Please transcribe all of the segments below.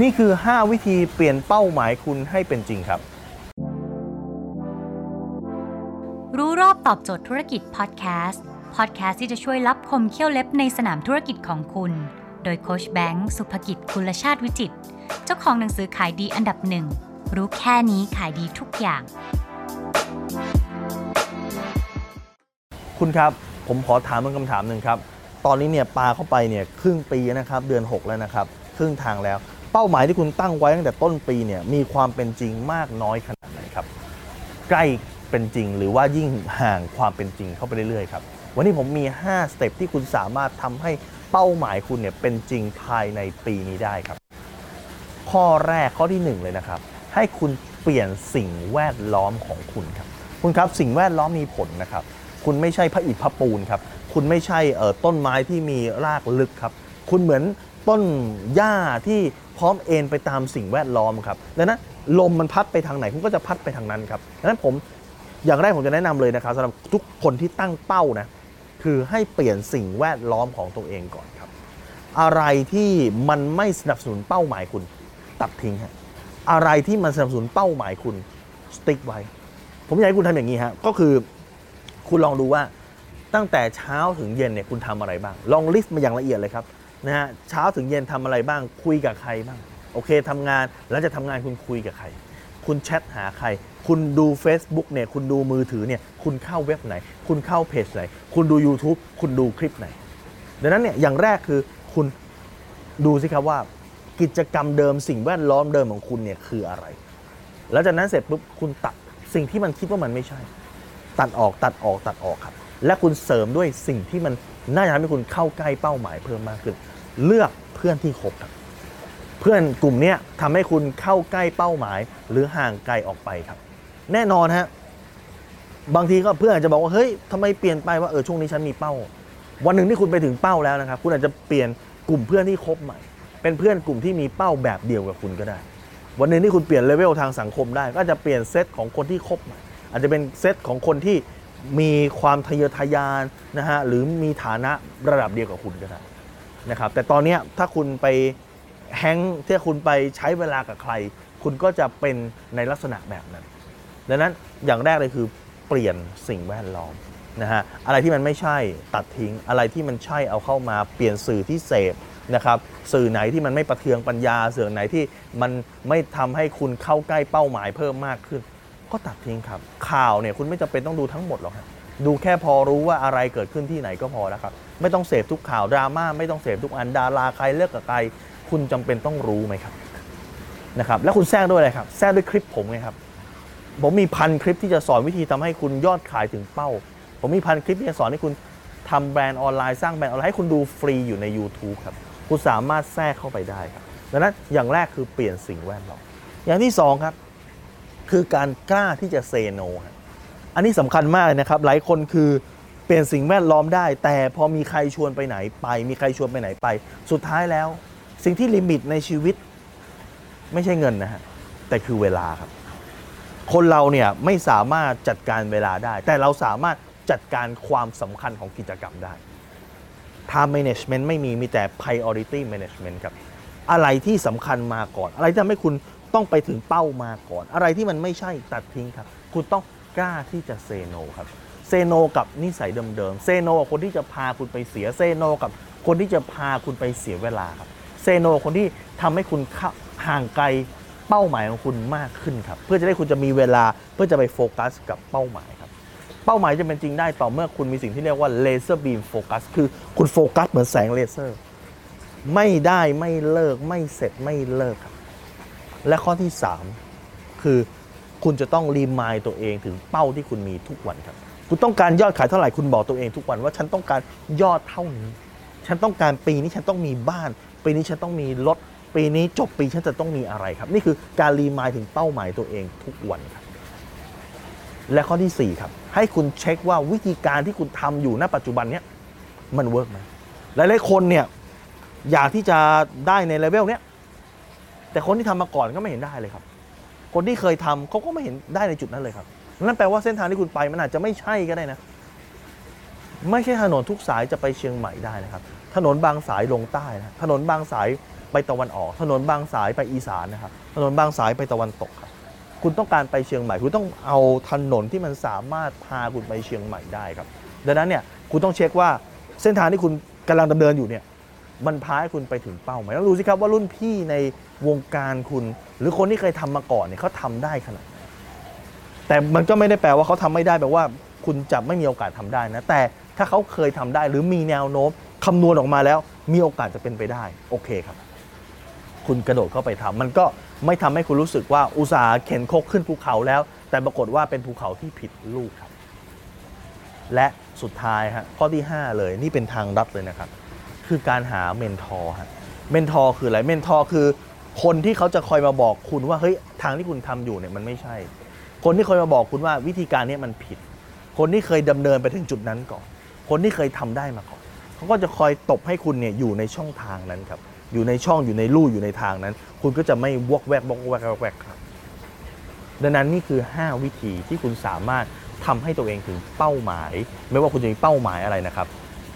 นี่คือ 5 วิธีเปลี่ยนเป้าหมายคุณให้เป็นจริงครับ รู้รอบตอบโจทย์ธุรกิจพอดแคสต์ พอดแคสต์ที่จะช่วยรับคมเขี้ยวเล็บในสนามธุรกิจของคุณ โดยโคชแบงค์สุภกิจคุลชาติวิจิตรเจ้าของหนังสือขายดีอันดับหนึ่ง รู้แค่นี้ขายดีทุกอย่าง คุณครับ ผมขอถามเป็นคำถามหนึ่งครับ ตอนนี้เนี่ยปาเข้าไปเนี่ยครึ่งปีนะครับ เดือน 6 แล้วนะครับ ครึ่งทางแล้ว เป้าหมายที่คุณตั้งไว้ตั้งแต่ต้นปีเนี่ยมีความเป็นจริงมากน้อยขนาดไหนครับ ใกล้เป็นจริงหรือว่ายิ่งห่างความเป็นจริงเข้าไปเรื่อยๆครับวันนี้ผมมี 5 สเต็ปที่คุณสามารถทำให้เป้าหมายคุณเนี่ยเป็นจริงภายในปีนี้ได้ครับ ข้อแรกข้อที่หนึ่งเลยนะครับ ให้คุณเปลี่ยนสิ่งแวดล้อมของคุณครับ คุณครับสิ่งแวดล้อมมีผลนะครับ คุณไม่ใช่พระอิฐพระปูนครับ คุณไม่ใช่เอ่อต้นไม้ที่มีรากลึกครับ คุณเหมือนต้นหญ้าที่ พร้อมเอ็นไปตามสิ่งแวดล้อมครับดังนั้นลมมันพัดไปทางไหนคุณก็จะพัดไปทางนั้นครับดังนั้นผมอย่างแรกผมจะแนะนำเลยนะครับสำหรับทุกคนที่ตั้งเป้านะคือให้เปลี่ยนสิ่งแวดล้อมของตัวเองก่อนครับ อะไรที่มันไม่สนับสนุนเป้าหมายคุณ ตัดทิ้งฮะอะไรที่มันสนับสนุนเป้าหมายคุณสติ๊กไว้ ผมอยากให้คุณทำอย่างนี้ฮะก็คือคุณลองดูว่าตั้งแต่เช้าถึงเย็นเนี่ยคุณทำอะไรบ้าง ลองลิสต์มาอย่างละเอียดเลยครับ นะฮะเช้าถึงเย็นทำอะไรบ้างคุยกับใครบ้าง โอเคทำงานแล้วจะทำงานคุณคุยกับใคร คุณแชทหาใคร คุณดู Facebook เนี่ยคุณดูมือถือเนี่ยคุณเข้าเว็บไหน คุณเข้าเพจไหน คุณดู YouTube คุณดูคลิปไหน ดังนั้นเนี่ยอย่างแรกคือคุณดูสิครับว่ากิจกรรมเดิมสิ่งแวดล้อมเดิมของคุณเนี่ยคืออะไร แล้วจากนั้นเสร็จปุ๊บคุณตัดสิ่งที่มันคิดว่ามันไม่ใช่ ตัดออกตัดออกตัดออกครับ และคุณเสริมด้วยสิ่งที่มันน่าจะทำให้คุณเข้าใกล้เป้าหมายเพิ่มมากขึ้น เลือกเพื่อนที่คบครับเพื่อนกลุ่มนี้ทำให้คุณเข้าใกล้เป้าหมาย หรือห่างไกลออกไปครับ แน่นอนฮะบางทีก็เพื่อนอาจจะบอกว่าเฮ้ยทำไมเปลี่ยนไปว่าเออช่วงนี้ฉันมีเป้า วันหนึ่งที่คุณไปถึงเป้าแล้วนะครับ คุณอาจจะเปลี่ยนกลุ่มเพื่อนที่คบใหม่ เป็นเพื่อนกลุ่มที่มีเป้าแบบเดียวกับคุณก็ได้ วันหนึ่งที่คุณเปลี่ยนเลเวลทางสังคมได้ ก็จะเปลี่ยนเซตของคนที่คบใหม่ อาจจะเป็นเซตของคนที่ มีความทะเยอทะยานนะฮะหรือมีฐานะระดับเดียวกับคุณก็ได้นะครับแต่ตอนนี้ถ้าคุณไปแฮงค์ที่คุณไปใช้เวลากับใคร คุณก็จะเป็นในลักษณะแบบนั้น ดังนั้นอย่างแรกเลยคือเปลี่ยนสิ่งแวดล้อมนะฮะอะไรที่มันไม่ใช่ตัดทิ้ง อะไรที่มันใช่เอาเข้ามาเปลี่ยนสื่อที่เสพนะครับสื่อไหนที่มันไม่ประเทืองปัญญาสื่อไหนที่มันไม่ทำให้คุณเข้าใกล้เป้าหมายเพิ่มมากขึ้น ก็ตัดทิ้งครับ ข่าวเนี่ยคุณไม่จำเป็นต้องดูทั้งหมดหรอกครับดูแค่พอรู้ว่าอะไรเกิดขึ้นที่ไหนก็พอแล้วครับ ไม่ต้องเสพทุกข่าวดราม่าไม่ต้องเสพทุกอันดาราใครเลิกกับใคร คุณจำเป็นต้องรู้ไหมครับนะครับ แล้วคุณแทรกด้วยอะไรครับแทรกด้วยคลิปผมไงครับผมมีพันคลิปที่จะสอนวิธีทำให้คุณยอดขายถึงเป้า ผมมีพันคลิปที่จะสอนให้คุณทำแบรนด์ออนไลน์สร้างแบรนด์ออนไลน์ให้คุณดูฟรีอยู่ใน YouTube ครับคุณสามารถแทรกเข้าไปได้ครับดังนั้นอย่างแรกคือเปลี่ยนสิ่งแวดล้อมอย่างที่สองครับ คือการกล้าที่จะ say no อันนี้สำคัญมากนะครับ หลายคนคือเปลี่ยนสิ่งแวดล้อมได้ แต่พอมีใครชวนไปไหนไป มีใครชวนไปไหนไป สุดท้ายแล้ว สิ่งที่ลิมิตในชีวิต ไม่ใช่เงินนะฮะแต่คือเวลาครับ คนเราเนี่ยไม่สามารถจัดการเวลาได้ แต่เราสามารถจัดการความสำคัญของกิจกรรมได้ time management ไม่มีมีแต่ priority management ครับ อะไรที่สำคัญมาก่อน อะไรที่ทำให้คุณ ต้องไปถึงเป้ามาก่อน อะไรที่มันไม่ใช่ตัดทิ้งครับ คุณต้องกล้าที่จะเซโนครับเซโนกับนิสัยเดิมๆ say no กับคนที่จะพาคุณไปเสีย say no กับคนที่จะพาคุณไปเสียเวลาครับ say no คนที่ทำให้คุณห่างไกลเป้าหมายของคุณมากขึ้นครับ เพื่อจะได้คุณจะมีเวลาเพื่อจะไปโฟกัสกับเป้าหมายครับ เป้าหมายจะเป็นจริงได้ต่อเมื่อคุณมีสิ่งที่เรียกว่า laser beam focus คือคุณโฟกัสเหมือนแสงเลเซอร์ ไม่ได้ไม่เลิกไม่เสร็จไม่เลิกครับ และข้อที่ 3 คือคุณจะต้อง remind ตัวเองถึงเป้าที่คุณมีทุกวันครับ คุณต้องการยอดขายเท่าไหร่คุณบอกตัวเองทุกวันว่าฉันต้องการยอดเท่านี้ ฉันต้องการปีนี้ฉันต้องมีบ้าน ปีนี้ฉันต้องมีรถ ปีนี้จบปีฉันจะต้องมีอะไรครับ นี่คือการ remind ถึงเป้าหมายตัวเองทุกวันครับและข้อที่ 4 ครับ ให้คุณเช็คว่าวิธีการที่คุณทำอยู่ณปัจจุบันเนี้ยมัน work ไหมหลายๆคนเนี่ยอยากที่จะได้ในเลเวลเนี้ย แต่คนที่ทำมาก่อนก็ไม่เห็นได้เลยครับ คนที่เคยทำเขาก็ไม่เห็นได้ในจุดนั้นเลยครับนั่นแปลว่าเส้นทางที่คุณไปมันอาจจะไม่ใช่ก็ได้นะ ไม่ใช่ถนนทุกสายจะไปเชียงใหม่ได้นะครับ ถนนบางสายลงใต้นะถนนบางสายไปตะวันออก ถนนบางสายไปอีสานนะครับ ถนนบางสายไปตะวันตกครับคุณต้องการไปเชียงใหม่ คุณต้องเอาถนนที่มันสามารถพาคุณไปเชียงใหม่ได้ครับ ดังนั้นเนี่ยคุณต้องเช็คว่าเส้นทางที่คุณกำลังดำเนินอยู่เนี่ย มันพาให้คุณไปถึงเป้าหมายต้องดูสิครับว่ารุ่นพี่ในวงการคุณ หรือคนที่เคยทำมาก่อนเนี่ยเขาทำได้ขนาดไหนแต่มันก็ไม่ได้แปลว่าเขาทำไม่ได้แปลว่า คุณจะไม่มีโอกาสทำได้นะ แต่ถ้าเขาเคยทำได้หรือมีแนวโน้มคำนวณออกมาแล้ว มีโอกาสจะเป็นไปได้โอเคครับ คุณกระโดดเข้าไปทำมันก็ไม่ทำให้คุณรู้สึกว่าอุตสาห์เข็นคกขึ้นภูเขาแล้ว แต่ปรากฏว่าเป็นภูเขาที่ผิดลูกครับ และสุดท้ายฮะข้อที่ 5 เลยนี่เป็นทางลัดเลยนะครับ คือการหา mentor ฮะ mentor คืออะไร mentor คือ คนที่เขาจะคอยมาบอกคุณว่าเฮ้ยทางที่คุณทำอยู่เนี่ยมันไม่ใช่ คนที่คอยมาบอกคุณว่าวิธีการนี้มันผิด คนที่เคยดำเนินไปถึงจุดนั้นก่อน คนที่เคยทำได้มาก่อนเขาก็จะคอยตบให้คุณเนี่ยอยู่ในช่องทางนั้นครับอยู่ในช่องอยู่ในลู่อยู่ในทางนั้น คุณก็จะไม่วอกแวกวอกแวกวอกแวกครับดังนั้นนี่คือ 5 วิธีที่คุณสามารถทำให้ตัวเองถึงเป้าหมาย ไม่ว่าคุณจะมีเป้าหมายอะไรนะครับ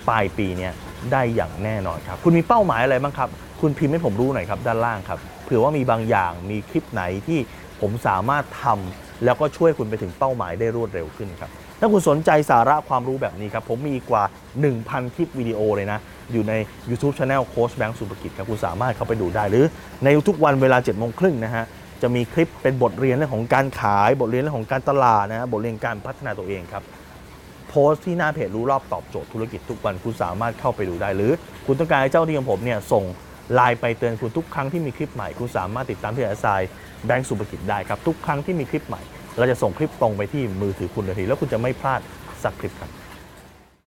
ปลายปีเนี่ย ได้อย่างแน่นอนครับ คุณมีเป้าหมายอะไรบ้างครับ คุณพิมพ์ให้ผมรู้หน่อยครับด้านล่างครับ เผื่อว่ามีบางอย่างมีคลิปไหนที่ผมสามารถทำแล้วก็ช่วยคุณไปถึงเป้าหมายได้รวดเร็วขึ้นครับ ถ้าคุณสนใจสาระความรู้แบบนี้ครับ ผมมีกว่า 1,000 คลิปวิดีโอเลยนะ อยู่ใน YouTube Channel โค้ชแบงค์สุภกิจครับคุณสามารถเข้าไปดูได้หรือในทุกวันเวลา7โมงครึ่งนะฮะจะมีคลิปเป็นบทเรียนเรื่องของการขาย บทเรียนเรื่องของการตลาดนะฮะบทเรียนการพัฒนาตัวเองครับ โพสต์ที่หน้าเพจรู้รอบตอบโจทย์ธุรกิจทุกวันคุณสามารถเข้าไปดูได้ หรือคุณต้องการให้เจ้าหน้าที่ของผมเนี่ยส่งไลน์ไปเตือนคุณทุกครั้งที่มีคลิปใหม่ คุณสามารถติดตามที่แอสไซแบงก์สุภกิจได้ครับ ทุกครั้งที่มีคลิปใหม่ เราจะส่งคลิปตรงไปที่มือถือคุณทันทีแล้วคุณจะไม่พลาดสักคลิปครับ